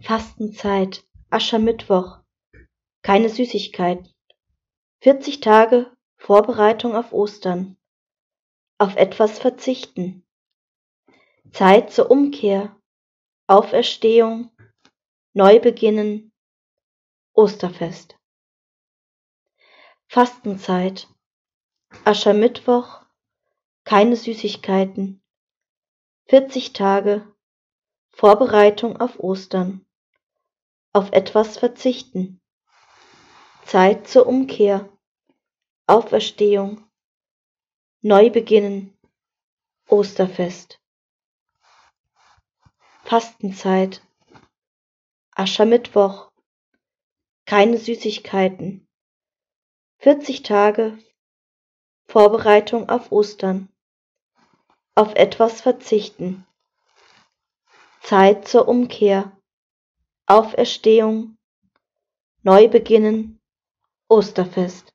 Fastenzeit, Aschermittwoch, keine Süßigkeiten. 40 Tage Vorbereitung auf Ostern. Auf etwas verzichten. Zeit zur Umkehr, Auferstehung, Neubeginnen, Osterfest. Fastenzeit, Aschermittwoch, keine Süßigkeiten. 40 Tage Vorbereitung auf Ostern auf etwas verzichten. Zeit zur Umkehr, Auferstehung, Neubeginnen, Osterfest. Fastenzeit, Aschermittwoch, keine Süßigkeiten. 40 Tage Vorbereitung auf Ostern, auf etwas verzichten. Zeit zur Umkehr, Auferstehung, Neubeginnen, Osterfest.